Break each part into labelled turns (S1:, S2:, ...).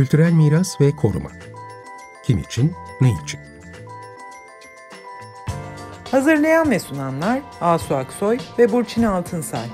S1: Kültürel miras ve koruma. Kim için, ne için?
S2: Hazırlayan ve sunanlar Asu Aksoy ve Burçin Altınsay.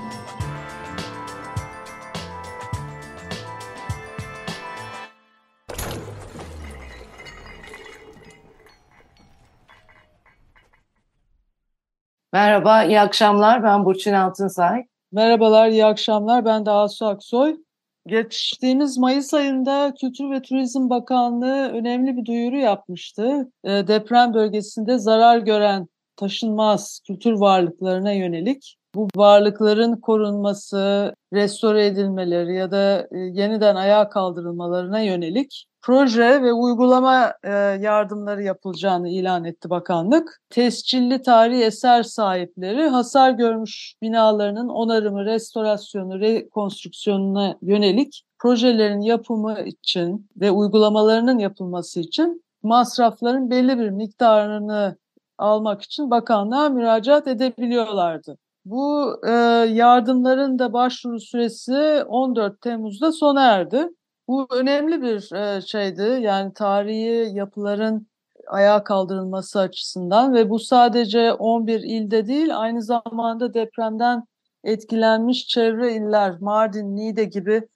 S3: Merhaba, iyi akşamlar. Ben Burçin Altınsay.
S4: Merhabalar, iyi akşamlar. Ben de Asu Aksoy. Geçtiğimiz Mayıs ayında Kültür ve Turizm Bakanlığı önemli bir duyuru yapmıştı. Deprem bölgesinde zarar gören taşınmaz kültür varlıklarına yönelik bu varlıkların korunması, restore edilmeleri ya da yeniden ayağa kaldırılmalarına yönelik proje ve uygulama yardımları yapılacağını ilan etti bakanlık. Tescilli tarihi eser sahipleri hasar görmüş binalarının onarımı, restorasyonu, rekonstrüksiyonuna yönelik projelerin yapımı için ve uygulamalarının yapılması için masrafların belli bir miktarını almak için bakanlığa müracaat edebiliyorlardı. Bu e, yardımların da başvuru süresi 14 Temmuz'da sona erdi. Bu önemli bir e, şeydi. Yani tarihi yapıların ayağa kaldırılması açısından ve bu sadece 11 ilde değil aynı zamanda depremden etkilenmiş çevre iller Mardin, Niğde gibi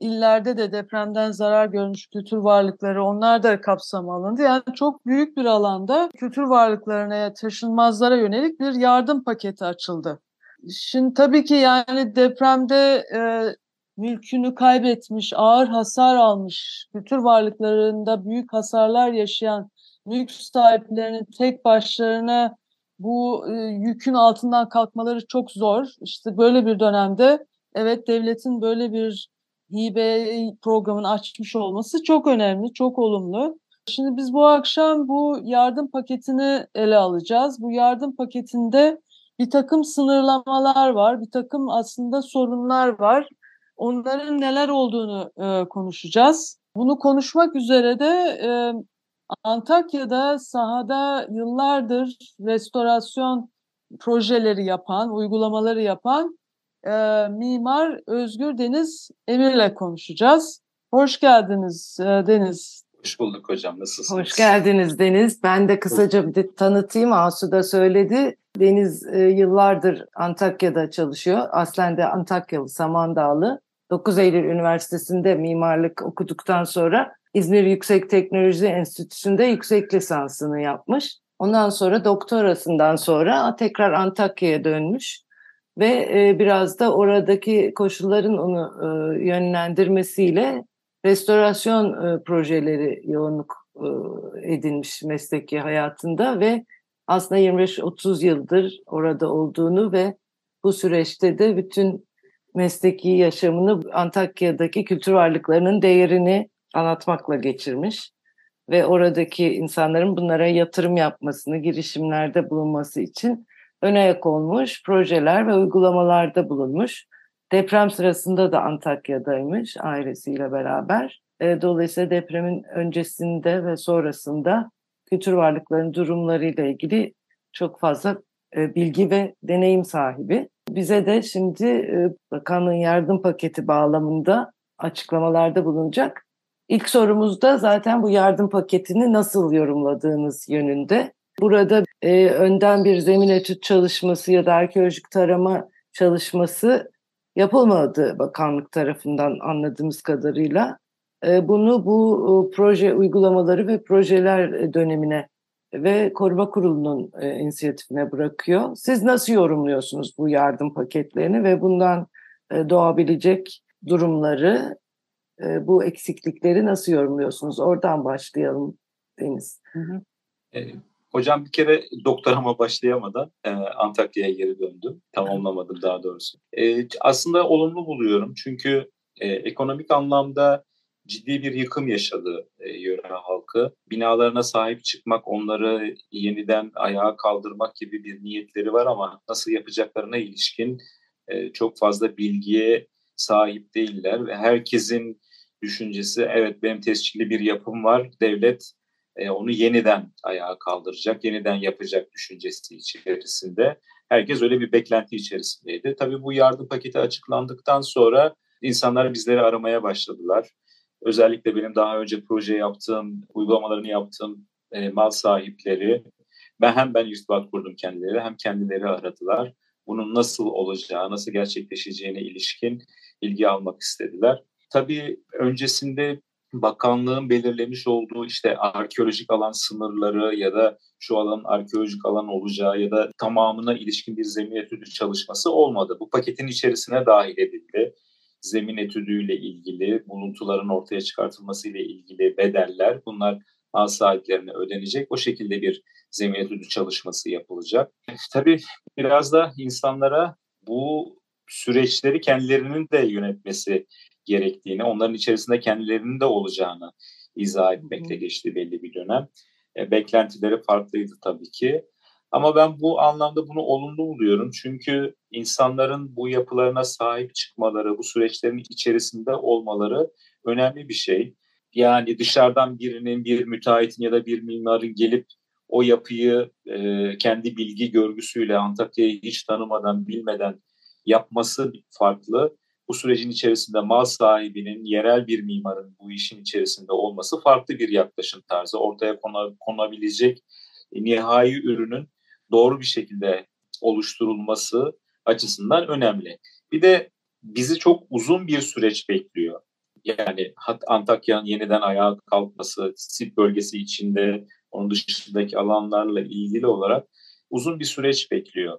S4: illerde de depremden zarar görmüş kültür varlıkları onlar da kapsam alındı. Yani çok büyük bir alanda kültür varlıklarına taşınmazlara yönelik bir yardım paketi açıldı. Şimdi tabii ki yani depremde e, mülkünü kaybetmiş, ağır hasar almış, kültür varlıklarında büyük hasarlar yaşayan mülk sahiplerinin tek başlarına bu e, yükün altından kalkmaları çok zor. İşte böyle bir dönemde evet devletin böyle bir hibe programını açmış olması çok önemli, çok olumlu. Şimdi biz bu akşam bu yardım paketini ele alacağız. Bu yardım paketinde bir takım sınırlamalar var, bir takım aslında sorunlar var. Onların neler olduğunu e, konuşacağız. Bunu konuşmak üzere de e, Antakya'da sahada yıllardır restorasyon projeleri yapan, uygulamaları yapan e, mimar Özgür Deniz Emir'le konuşacağız. Hoş geldiniz e, Deniz.
S5: Hoş bulduk hocam. Nasılsınız?
S3: Hoş geldiniz Deniz. Ben de kısaca bir tanıtayım. Asu da söyledi. Deniz e, yıllardır Antakya'da çalışıyor. Aslen de Antakyalı, Samandağlı. 9 Eylül Üniversitesi'nde mimarlık okuduktan sonra İzmir Yüksek Teknoloji Enstitüsü'nde yüksek lisansını yapmış. Ondan sonra doktorasından sonra tekrar Antakya'ya dönmüş ve e, biraz da oradaki koşulların onu e, yönlendirmesiyle restorasyon e, projeleri yoğunluk edinmiş mesleki hayatında ve aslında 25-30 yıldır orada olduğunu ve bu süreçte de bütün mesleki yaşamını Antakya'daki kültür varlıklarının değerini anlatmakla geçirmiş ve oradaki insanların bunlara yatırım yapmasını, girişimlerde bulunması için ön ayak olmuş projeler ve uygulamalarda bulunmuş. Deprem sırasında da Antakya'daymış ailesiyle beraber. E, dolayısıyla depremin öncesinde ve sonrasında kültür varlıklarının durumlarıyla ilgili çok fazla e, bilgi ve deneyim sahibi. Bize de şimdi e, bakanlığın yardım paketi bağlamında açıklamalarda bulunacak. İlk sorumuzda zaten bu yardım paketini nasıl yorumladığınız yönünde. Burada e, önden bir zemin etüt çalışması ya da arkeolojik tarama çalışması yapılmadı bakanlık tarafından anladığımız kadarıyla. E, bunu bu e, proje uygulamaları ve projeler dönemine ve koruma kurulunun e, inisiyatifine bırakıyor. Siz nasıl yorumluyorsunuz bu yardım paketlerini ve bundan e, doğabilecek durumları, e, bu eksiklikleri nasıl yorumluyorsunuz? Oradan başlayalım Deniz. Hı hı.
S5: Hocam bir kere doktorama başlayamadan e, Antakya'ya geri döndüm. Tamamlamadım daha doğrusu. E, aslında olumlu buluyorum çünkü e, ekonomik anlamda ciddi bir yıkım yaşadı e, yöre halkı. Binalarına sahip çıkmak, onları yeniden ayağa kaldırmak gibi bir niyetleri var ama nasıl yapacaklarına ilişkin e, çok fazla bilgiye sahip değiller. Ve herkesin düşüncesi evet benim tescilli bir yapım var, devlet e, onu yeniden ayağa kaldıracak, yeniden yapacak düşüncesi içerisinde. Herkes öyle bir beklenti içerisindeydi. Tabii bu yardım paketi açıklandıktan sonra insanlar bizleri aramaya başladılar özellikle benim daha önce proje yaptığım, uygulamalarını yaptığım e, mal sahipleri ben hem ben irtibat kurdum kendileri hem kendileri aradılar. Bunun nasıl olacağı, nasıl gerçekleşeceğine ilişkin bilgi almak istediler. Tabii öncesinde bakanlığın belirlemiş olduğu işte arkeolojik alan sınırları ya da şu alanın arkeolojik alan olacağı ya da tamamına ilişkin bir zemin etüdü çalışması olmadı. Bu paketin içerisine dahil edildi. Zemin etüdüyle ilgili, buluntuların ortaya çıkartılması ile ilgili bedeller bunlar mal sahiplerine ödenecek. O şekilde bir zemin etüdü çalışması yapılacak. Tabii biraz da insanlara bu süreçleri kendilerinin de yönetmesi gerektiğini, onların içerisinde kendilerinin de olacağını izah etmekle geçti belli bir dönem. E, beklentileri farklıydı tabii ki. Ama ben bu anlamda bunu olumlu buluyorum. Çünkü insanların bu yapılarına sahip çıkmaları, bu süreçlerin içerisinde olmaları önemli bir şey. Yani dışarıdan birinin, bir müteahhitin ya da bir mimarın gelip o yapıyı e, kendi bilgi görgüsüyle Antakya'yı hiç tanımadan, bilmeden yapması farklı. Bu sürecin içerisinde mal sahibinin, yerel bir mimarın bu işin içerisinde olması farklı bir yaklaşım tarzı. Ortaya konabilecek nihai ürünün doğru bir şekilde oluşturulması açısından önemli. Bir de bizi çok uzun bir süreç bekliyor. Yani Antakya'nın yeniden ayağa kalkması, sit bölgesi içinde, onun dışındaki alanlarla ilgili olarak uzun bir süreç bekliyor.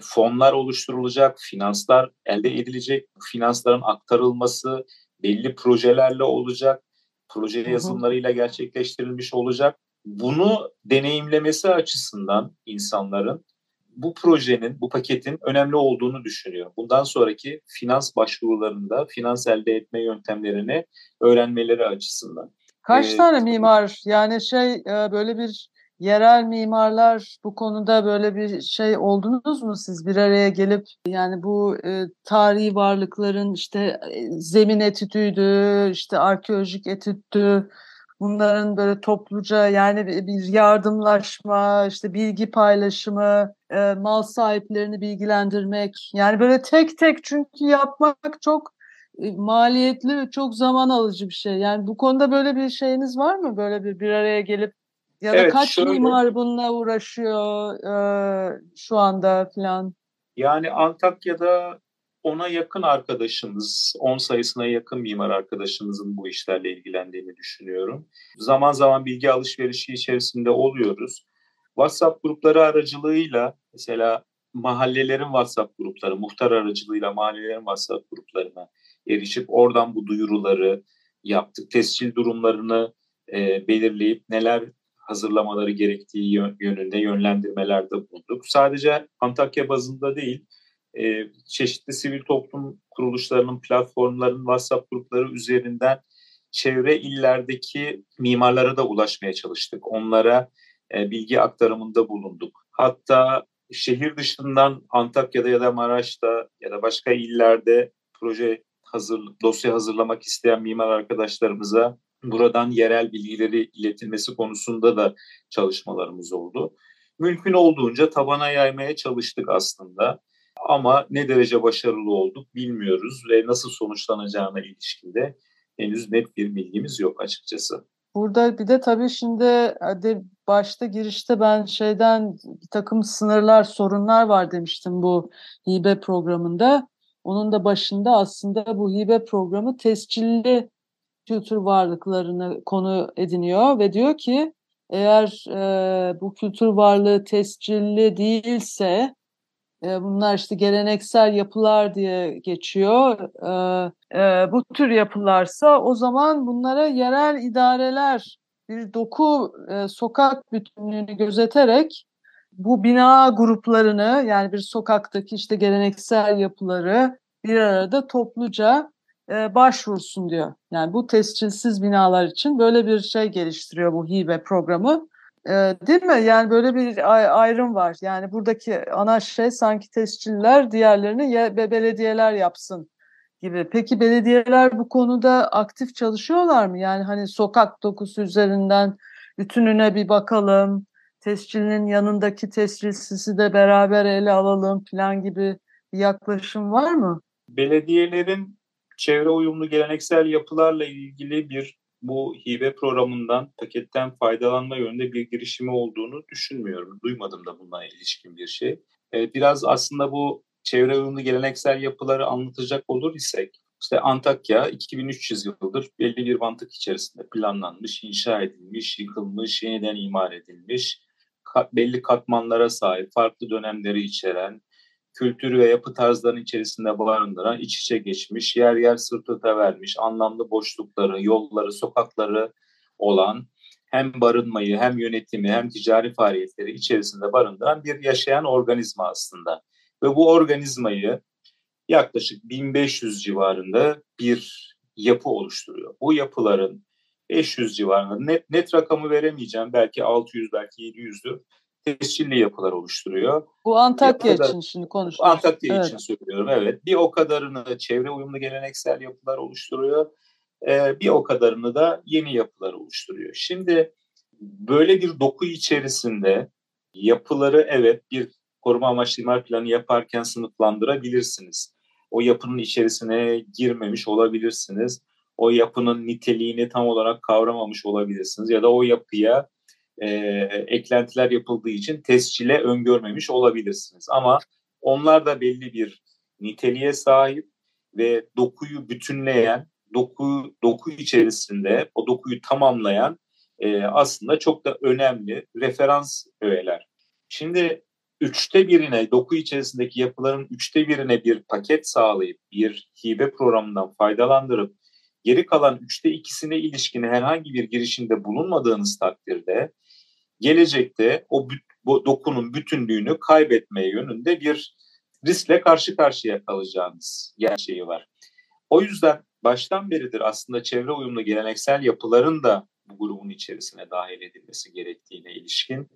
S5: Fonlar oluşturulacak, finanslar elde edilecek, finansların aktarılması belli projelerle olacak, proje yazılımlarıyla gerçekleştirilmiş olacak. Bunu deneyimlemesi açısından insanların bu projenin, bu paketin önemli olduğunu düşünüyor. Bundan sonraki finans başvurularında finans elde etme yöntemlerini öğrenmeleri açısından.
S4: Kaç ee, tane mimar yani şey e, böyle bir yerel mimarlar bu konuda böyle bir şey oldunuz mu siz bir araya gelip yani bu e, tarihi varlıkların işte e, zemin etüdüydü, işte arkeolojik etüdü, bunların böyle topluca yani bir yardımlaşma, işte bilgi paylaşımı, e, mal sahiplerini bilgilendirmek. Yani böyle tek tek çünkü yapmak çok e, maliyetli ve çok zaman alıcı bir şey. Yani bu konuda böyle bir şeyiniz var mı? Böyle bir bir araya gelip ya da evet, kaç şöyle, mimar bununla uğraşıyor e, şu anda falan?
S5: Yani Antakya'da ona yakın arkadaşımız, 10 sayısına yakın mimar arkadaşımızın bu işlerle ilgilendiğini düşünüyorum. Zaman zaman bilgi alışverişi içerisinde oluyoruz. WhatsApp grupları aracılığıyla mesela mahallelerin WhatsApp grupları, muhtar aracılığıyla mahallelerin WhatsApp gruplarına erişip oradan bu duyuruları yaptık. Tescil durumlarını e, belirleyip neler hazırlamaları gerektiği yönünde yönlendirmelerde bulunduk. Sadece Antakya bazında değil, e, çeşitli sivil toplum kuruluşlarının platformların WhatsApp grupları üzerinden çevre illerdeki mimarlara da ulaşmaya çalıştık. Onlara e, bilgi aktarımında bulunduk. Hatta şehir dışından Antakya'da ya da Maraş'ta ya da başka illerde proje hazır dosya hazırlamak isteyen mimar arkadaşlarımıza buradan yerel bilgileri iletilmesi konusunda da çalışmalarımız oldu. Mümkün olduğunca tabana yaymaya çalıştık aslında. Ama ne derece başarılı olduk bilmiyoruz ve nasıl sonuçlanacağına ilişkinde henüz net bir bilgimiz yok açıkçası.
S4: Burada bir de tabii şimdi hadi başta girişte ben şeyden bir takım sınırlar, sorunlar var demiştim bu hibe programında. Onun da başında aslında bu hibe programı tescilli kültür varlıklarını konu ediniyor ve diyor ki eğer e, bu kültür varlığı tescilli değilse e, bunlar işte geleneksel yapılar diye geçiyor. E, e, bu tür yapılarsa o zaman bunlara yerel idareler bir doku e, sokak bütünlüğünü gözeterek bu bina gruplarını yani bir sokaktaki işte geleneksel yapıları bir arada topluca e, başvursun diyor. Yani bu tescilsiz binalar için böyle bir şey geliştiriyor bu hibe programı. E, değil mi? Yani böyle bir ayrım var. Yani buradaki ana şey sanki tesciller diğerlerini ya, belediyeler yapsın gibi. Peki belediyeler bu konuda aktif çalışıyorlar mı? Yani hani sokak dokusu üzerinden bütününe bir bakalım. Tescilinin yanındaki tescilsizi de beraber ele alalım falan gibi bir yaklaşım var mı?
S5: Belediyelerin çevre uyumlu geleneksel yapılarla ilgili bir bu hibe programından, paketten faydalanma yönünde bir girişimi olduğunu düşünmüyorum. Duymadım da bununla ilişkin bir şey. Ee, biraz aslında bu çevre uyumlu geleneksel yapıları anlatacak olur isek, işte Antakya 2300 yıldır belli bir mantık içerisinde planlanmış, inşa edilmiş, yıkılmış, yeniden imar edilmiş, belli katmanlara sahip, farklı dönemleri içeren, kültür ve yapı tarzlarının içerisinde barındıran, iç içe geçmiş, yer yer sırtıta vermiş, anlamlı boşlukları, yolları, sokakları olan hem barınmayı, hem yönetimi, hem ticari faaliyetleri içerisinde barındıran bir yaşayan organizma aslında. Ve bu organizmayı yaklaşık 1500 civarında bir yapı oluşturuyor. Bu yapıların 500 civarında net, net rakamı veremeyeceğim. Belki 600, belki 700'dür tescilli yapılar oluşturuyor.
S4: Bu Antakya Yapılar, için şimdi konuşuyoruz.
S5: Antakya evet. için söylüyorum evet. Bir o kadarını çevre uyumlu geleneksel yapılar oluşturuyor. Ee, bir o kadarını da yeni yapılar oluşturuyor. Şimdi böyle bir doku içerisinde yapıları evet bir koruma amaçlı imar planı yaparken sınıflandırabilirsiniz. O yapının içerisine girmemiş olabilirsiniz. O yapının niteliğini tam olarak kavramamış olabilirsiniz ya da o yapıya e, eklentiler yapıldığı için tescile öngörmemiş olabilirsiniz. Ama onlar da belli bir niteliğe sahip ve dokuyu bütünleyen, doku, doku içerisinde o dokuyu tamamlayan e, aslında çok da önemli referans öğeler. Şimdi üçte birine, doku içerisindeki yapıların üçte birine bir paket sağlayıp bir hibe programından faydalandırıp geri kalan üçte ikisine ilişkin herhangi bir girişimde bulunmadığınız takdirde gelecekte o bu dokunun bütünlüğünü kaybetmeye yönünde bir riskle karşı karşıya kalacağınız gerçeği var. O yüzden baştan beridir aslında çevre uyumlu geleneksel yapıların da bu grubun içerisine dahil edilmesi gerektiğine ilişkin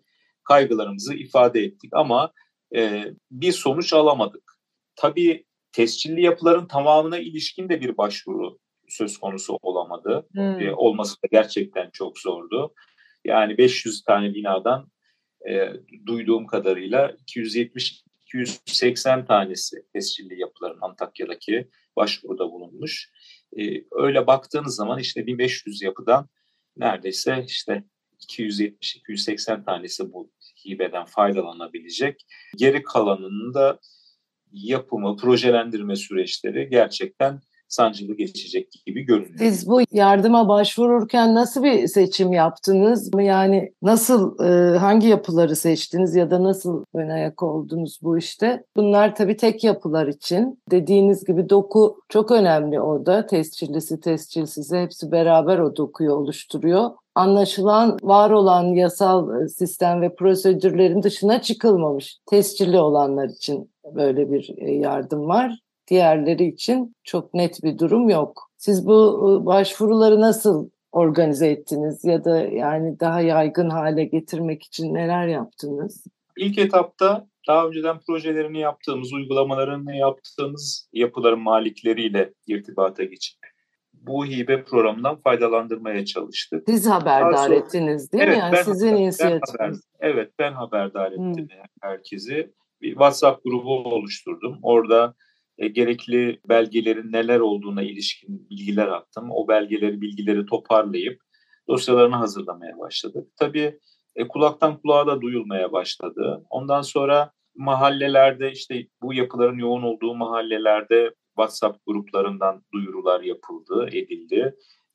S5: kaygılarımızı ifade ettik ama e, bir sonuç alamadık. Tabii tescilli yapıların tamamına ilişkin de bir başvuru söz konusu olamadı. Hmm. E, olması da gerçekten çok zordu. Yani 500 tane binadan e, duyduğum kadarıyla 270-280 tanesi tescilli yapıların Antakya'daki başvuruda bulunmuş. E, öyle baktığınız zaman işte 1500 yapıdan neredeyse işte 270-280 tanesi bu hibeden faydalanabilecek. Geri kalanının da yapımı, projelendirme süreçleri gerçekten sancılı geçecek gibi görünüyor.
S3: Siz bu yardıma başvururken nasıl bir seçim yaptınız? Yani nasıl, e, hangi yapıları seçtiniz ya da nasıl ön ayak oldunuz bu işte? Bunlar tabii tek yapılar için. Dediğiniz gibi doku çok önemli orada. Tescillisi, tescilsizi hepsi beraber o dokuyu oluşturuyor anlaşılan var olan yasal e, sistem ve prosedürlerin dışına çıkılmamış. Tescilli olanlar için böyle bir e, yardım var diğerleri için çok net bir durum yok. Siz bu ıı, başvuruları nasıl organize ettiniz ya da yani daha yaygın hale getirmek için neler yaptınız?
S5: İlk etapta daha önceden projelerini yaptığımız, uygulamalarını yaptığımız yapıların malikleriyle irtibata geçip bu hibe programından faydalandırmaya çalıştık.
S3: Siz haberdar sonra, ettiniz değil
S5: evet,
S3: mi? Yani
S5: ben
S3: sizin inisiyatifiniz.
S5: Evet ben haberdar ettim hmm. herkesi. Bir WhatsApp grubu oluşturdum. Orada e, gerekli belgelerin neler olduğuna ilişkin bilgiler attım. O belgeleri, bilgileri toparlayıp dosyalarını hazırlamaya başladık. Tabii e, kulaktan kulağa da duyulmaya başladı. Ondan sonra mahallelerde işte bu yapıların yoğun olduğu mahallelerde WhatsApp gruplarından duyurular yapıldı, edildi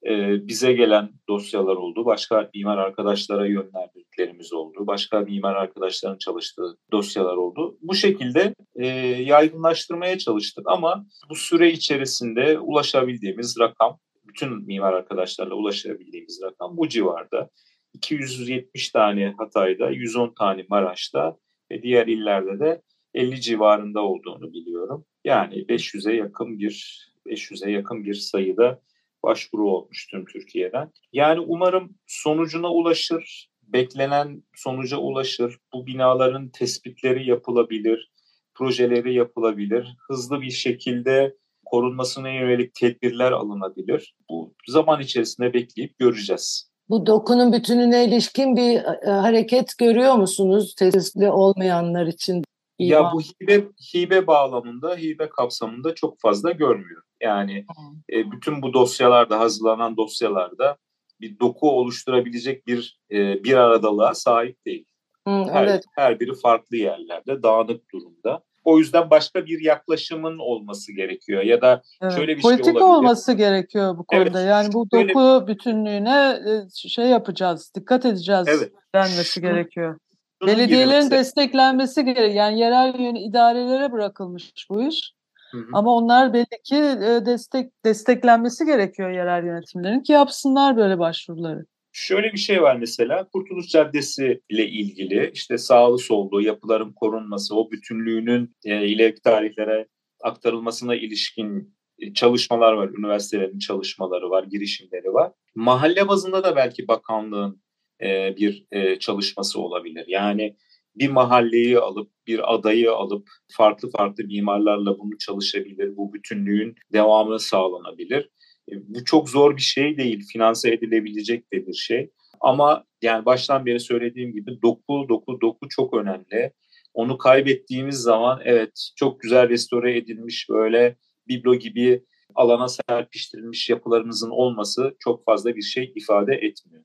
S5: e, bize gelen dosyalar oldu. Başka mimar arkadaşlara yönlendiklerimiz oldu. Başka mimar arkadaşların çalıştığı dosyalar oldu. Bu şekilde e, yaygınlaştırmaya çalıştık ama bu süre içerisinde ulaşabildiğimiz rakam, bütün mimar arkadaşlarla ulaşabildiğimiz rakam bu civarda. 270 tane Hatay'da, 110 tane Maraş'ta ve diğer illerde de 50 civarında olduğunu biliyorum. Yani 500'e yakın bir 500'e yakın bir sayıda başvuru olmuş tüm Türkiye'den. Yani umarım sonucuna ulaşır, beklenen sonuca ulaşır. Bu binaların tespitleri yapılabilir, projeleri yapılabilir. Hızlı bir şekilde korunmasına yönelik tedbirler alınabilir. Bu zaman içerisinde bekleyip göreceğiz.
S3: Bu dokunun bütününe ilişkin bir e, hareket görüyor musunuz tesisli olmayanlar için?
S5: Ya bu hibe, hibe bağlamında, hibe kapsamında çok fazla görmüyorum. Yani e, bütün bu dosyalarda, hazırlanan dosyalarda bir doku oluşturabilecek bir e, bir aradalığa sahip değil.
S3: Hı,
S5: her,
S3: evet.
S5: her biri farklı yerlerde, dağınık durumda. O yüzden başka bir yaklaşımın olması gerekiyor ya da
S4: Evet,
S5: şöyle bir şey olabilir.
S4: olması gerekiyor bu
S5: Evet,
S4: konuda. Yani bu doku bütünlüğüne e, şey yapacağız, dikkat edeceğiz
S5: Evet.
S4: denmesi gerekiyor. Belediyelerin desteklenmesi gerekiyor. Yani yerel yön idarelere bırakılmış bu iş.
S5: Hı hı.
S4: Ama onlar belli ki e, destek desteklenmesi gerekiyor yerel yönetimlerin ki yapsınlar böyle başvuruları.
S5: Şöyle bir şey var mesela Kurtuluş Caddesi ile ilgili işte sağlı sollu yapıların korunması, o bütünlüğünün e, ileriki tarihlere aktarılmasına ilişkin e, çalışmalar var. Üniversitelerin çalışmaları var, girişimleri var. Mahalle bazında da belki bakanlığın e, bir e, çalışması olabilir. Yani bir mahalleyi alıp bir adayı alıp farklı farklı mimarlarla bunu çalışabilir. Bu bütünlüğün devamı sağlanabilir. E, Bu çok zor bir şey değil. Finanse edilebilecek de bir şey. Ama yani baştan beri söylediğim gibi doku, doku, doku çok önemli. Onu kaybettiğimiz zaman evet çok güzel restore edilmiş böyle biblo gibi alana serpiştirilmiş yapılarımızın olması çok fazla bir şey ifade etmiyor.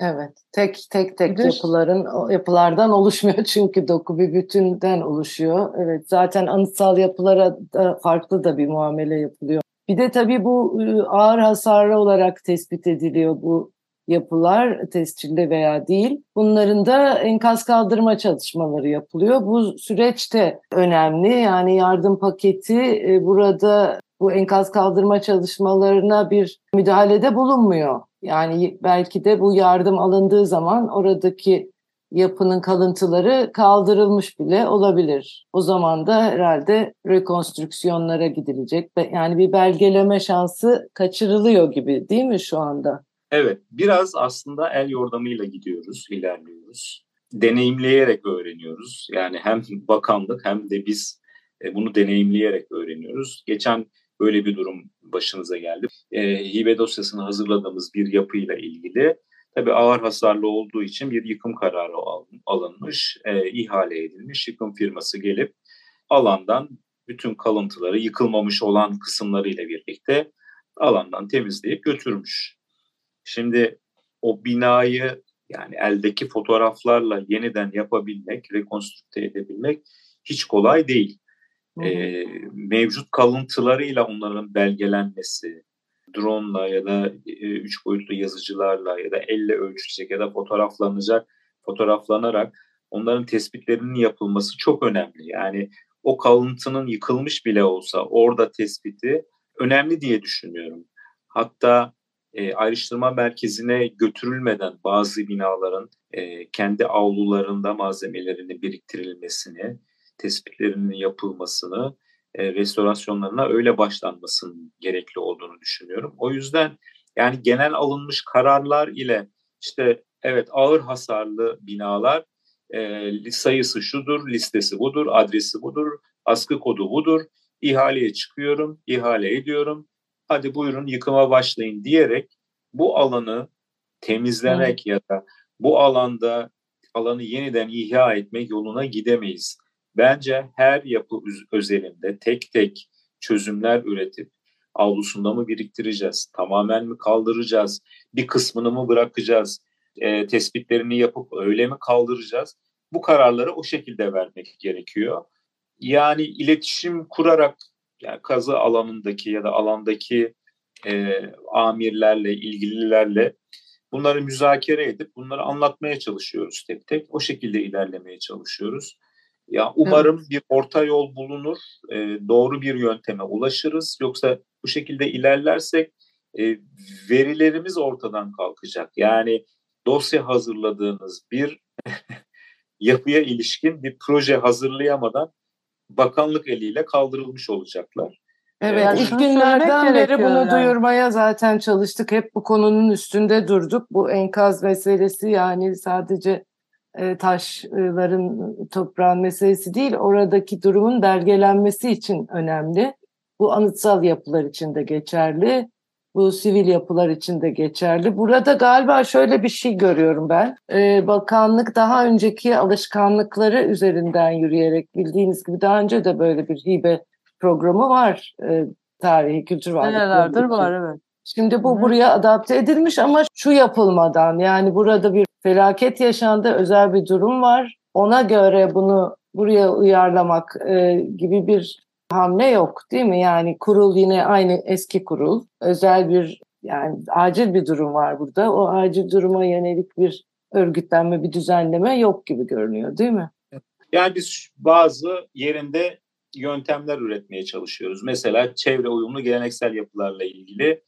S3: Evet. Tek tek tek
S4: de-
S3: yapıların yapılardan oluşmuyor çünkü doku bir bütünden oluşuyor. Evet. Zaten anıtsal yapılara da farklı da bir muamele yapılıyor. Bir de tabii bu e, ağır hasarlı olarak tespit ediliyor bu yapılar tescilli veya değil. Bunların da enkaz kaldırma çalışmaları yapılıyor. Bu süreç de önemli. Yani yardım paketi e, burada bu enkaz kaldırma çalışmalarına bir müdahalede bulunmuyor. Yani belki de bu yardım alındığı zaman oradaki yapının kalıntıları kaldırılmış bile olabilir. O zaman da herhalde rekonstrüksiyonlara gidilecek. Yani bir belgeleme şansı kaçırılıyor gibi değil mi şu anda?
S5: Evet, biraz aslında el yordamıyla gidiyoruz, ilerliyoruz. Deneyimleyerek öğreniyoruz. Yani hem bakanlık hem de biz e, bunu deneyimleyerek öğreniyoruz. Geçen böyle bir durum başınıza geldi. E, hibe dosyasını hazırladığımız bir yapıyla ilgili tabii ağır hasarlı olduğu için bir yıkım kararı alınmış, e, ihale edilmiş. Yıkım firması gelip alandan bütün kalıntıları yıkılmamış olan kısımlarıyla birlikte alandan temizleyip götürmüş. Şimdi o binayı yani eldeki fotoğraflarla yeniden yapabilmek, rekonstrükte edebilmek hiç kolay değil. Ee, mevcut kalıntılarıyla onların belgelenmesi, drone ya da e, üç boyutlu yazıcılarla ya da elle ölçülecek ya da fotoğraflanacak, fotoğraflanarak onların tespitlerinin yapılması çok önemli. Yani o kalıntının yıkılmış bile olsa orada tespiti önemli diye düşünüyorum. Hatta e, ayrıştırma merkezine götürülmeden bazı binaların e, kendi avlularında malzemelerini biriktirilmesini, tespitlerinin yapılmasını, e, restorasyonlarına öyle başlanmasının gerekli olduğunu düşünüyorum. O yüzden yani genel alınmış kararlar ile işte evet ağır hasarlı binalar e, sayısı şudur, listesi budur, adresi budur, askı kodu budur, ihaleye çıkıyorum, ihale ediyorum, hadi buyurun yıkıma başlayın diyerek bu alanı temizlemek hmm. ya da bu alanda alanı yeniden ihya etmek yoluna gidemeyiz. Bence her yapı özelinde tek tek çözümler üretip avlusunda mı biriktireceğiz, tamamen mi kaldıracağız, bir kısmını mı bırakacağız, e, tespitlerini yapıp öyle mi kaldıracağız? Bu kararları o şekilde vermek gerekiyor. Yani iletişim kurarak yani kazı alanındaki ya da alandaki e, amirlerle, ilgililerle bunları müzakere edip bunları anlatmaya çalışıyoruz tek tek. O şekilde ilerlemeye çalışıyoruz. Ya umarım evet. bir orta yol bulunur, e, doğru bir yönteme ulaşırız. Yoksa bu şekilde ilerlersek e, verilerimiz ortadan kalkacak. Yani dosya hazırladığınız bir yapıya ilişkin bir proje hazırlayamadan bakanlık eliyle kaldırılmış olacaklar.
S3: Evet, yani ilk günlerden beri bunu yani. duyurmaya zaten çalıştık. Hep bu konunun üstünde durduk. Bu enkaz meselesi yani sadece e, taşların, toprağın meselesi değil, oradaki durumun belgelenmesi için önemli. Bu anıtsal yapılar için de geçerli. Bu sivil yapılar için de geçerli. Burada galiba şöyle bir şey görüyorum ben. Ee, bakanlık daha önceki alışkanlıkları üzerinden yürüyerek bildiğiniz gibi daha önce de böyle bir hibe programı var. Ee, tarihi kültür varlıkları.
S4: Senelerdir
S3: için.
S4: var evet.
S3: Şimdi bu
S4: hı.
S3: buraya adapte edilmiş ama şu yapılmadan yani burada bir felaket yaşandı, özel bir durum var. Ona göre bunu buraya uyarlamak e, gibi bir hamle yok değil mi? Yani kurul yine aynı eski kurul. Özel bir yani acil bir durum var burada. O acil duruma yönelik bir örgütlenme, bir düzenleme yok gibi görünüyor değil mi?
S5: Yani biz bazı yerinde yöntemler üretmeye çalışıyoruz. Mesela çevre uyumlu geleneksel yapılarla ilgili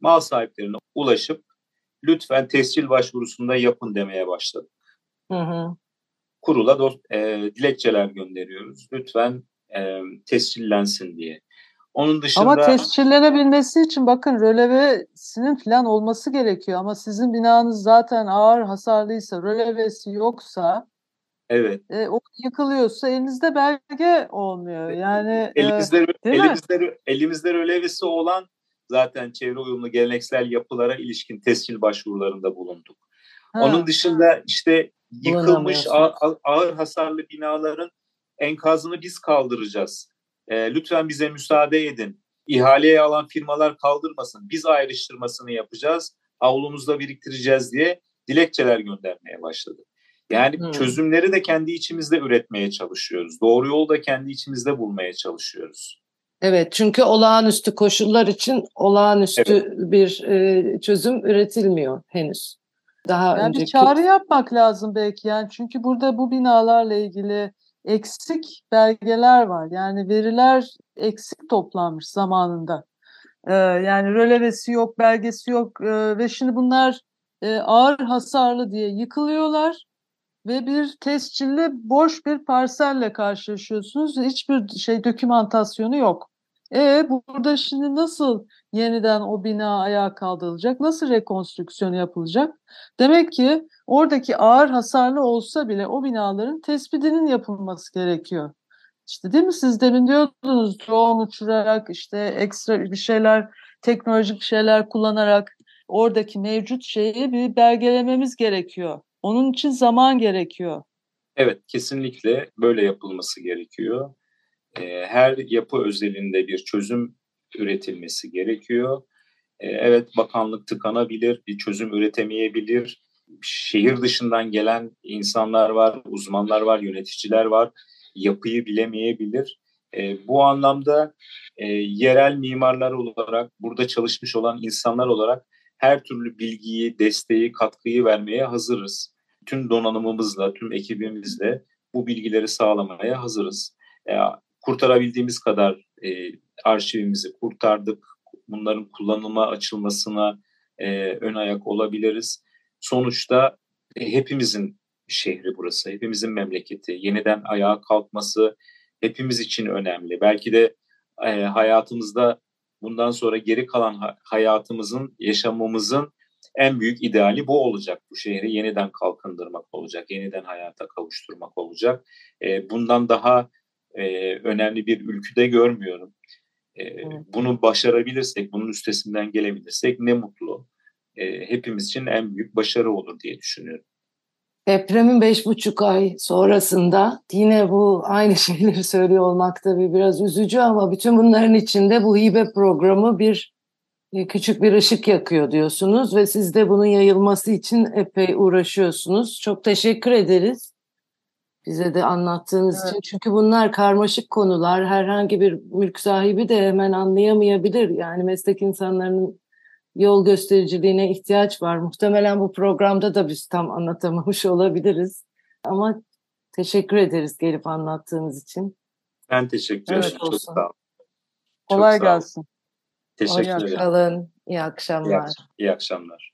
S5: mal sahiplerine ulaşıp lütfen tescil başvurusunda yapın demeye başladık.
S3: Hı hı.
S5: Kurula dost, e, dilekçeler gönderiyoruz. Lütfen e, tescillensin diye. Onun dışında
S4: Ama tescillenebilmesi için bakın rölevesinin falan olması gerekiyor. Ama sizin binanız zaten ağır hasarlıysa, rölevesi yoksa,
S5: evet
S4: e, o yıkılıyorsa elinizde belge olmuyor. Yani e,
S5: elimizde
S4: mi?
S5: elimizde elimizde rölevesi olan zaten çevre uyumlu geleneksel yapılara ilişkin tescil başvurularında bulunduk.
S4: ha,
S5: Onun dışında işte yıkılmış ağır, ağır hasarlı binaların enkazını biz kaldıracağız. E, lütfen bize müsaade edin. İhaleye alan firmalar kaldırmasın. Biz ayrıştırmasını yapacağız. Avlumuzda biriktireceğiz diye dilekçeler göndermeye başladı. Yani
S3: Hmm.
S5: çözümleri de kendi içimizde üretmeye çalışıyoruz. Doğru yolu da kendi içimizde bulmaya çalışıyoruz.
S3: Evet çünkü olağanüstü koşullar için olağanüstü bir e, çözüm üretilmiyor henüz. Daha
S4: Yani bir
S3: önceki
S4: çağrı yapmak lazım belki yani çünkü burada bu binalarla ilgili eksik belgeler var. Yani veriler eksik toplanmış zamanında. Ee, yani rölevesi yok, belgesi yok Ee, ve şimdi bunlar e, ağır hasarlı diye yıkılıyorlar ve bir tescilli boş bir parselle karşılaşıyorsunuz. Hiçbir şey dokümantasyonu yok. E burada şimdi nasıl yeniden o bina ayağa kaldırılacak? Nasıl rekonstrüksiyon yapılacak? Demek ki oradaki ağır hasarlı olsa bile o binaların tespitinin yapılması gerekiyor. İşte değil mi siz demin diyordunuz drone uçurarak işte ekstra bir şeyler teknolojik şeyler kullanarak oradaki mevcut şeyi bir belgelememiz gerekiyor. Onun için zaman gerekiyor.
S5: Evet, kesinlikle böyle yapılması gerekiyor. Ee, her yapı özelinde bir çözüm üretilmesi gerekiyor. Ee, evet, bakanlık tıkanabilir, bir çözüm üretemeyebilir. Şehir dışından gelen insanlar var, uzmanlar var, yöneticiler var. Yapıyı bilemeyebilir. Ee, bu anlamda e, yerel mimarlar olarak, burada çalışmış olan insanlar olarak her türlü bilgiyi, desteği, katkıyı vermeye hazırız. Tüm donanımımızla, tüm ekibimizle bu bilgileri sağlamaya hazırız. E, kurtarabildiğimiz kadar e, arşivimizi kurtardık. Bunların kullanıma açılmasına e, ön ayak olabiliriz. Sonuçta e, hepimizin şehri burası, hepimizin memleketi. Yeniden ayağa kalkması hepimiz için önemli. Belki de e, hayatımızda bundan sonra geri kalan ha- hayatımızın, yaşamımızın en büyük ideali bu olacak. Bu şehri yeniden kalkındırmak olacak, yeniden hayata kavuşturmak olacak. E, bundan daha e, önemli bir ülküde görmüyorum. E, bunu başarabilirsek, bunun üstesinden gelebilirsek ne mutlu. E, hepimiz için en büyük başarı olur diye düşünüyorum.
S3: Depremin beş buçuk ay sonrasında yine bu aynı şeyleri söylüyor olmak tabii biraz üzücü ama bütün bunların içinde bu hibe programı bir e, küçük bir ışık yakıyor diyorsunuz ve siz de bunun yayılması için epey uğraşıyorsunuz. Çok teşekkür ederiz bize de anlattığınız
S4: Evet.
S3: için. Çünkü bunlar karmaşık konular. Herhangi bir mülk sahibi de hemen anlayamayabilir. Yani meslek insanlarının yol göstericiliğine ihtiyaç var. Muhtemelen bu programda da biz tam anlatamamış olabiliriz. Ama teşekkür ederiz gelip anlattığınız için.
S5: Ben teşekkür
S3: Evet,
S5: ederim. Çok
S3: olsun.
S5: sağ olun. Çok
S4: Kolay
S5: sağ olun.
S4: gelsin.
S5: Teşekkür ederim.
S3: Hoşçakalın. İyi akşamlar.
S5: İyi akşamlar.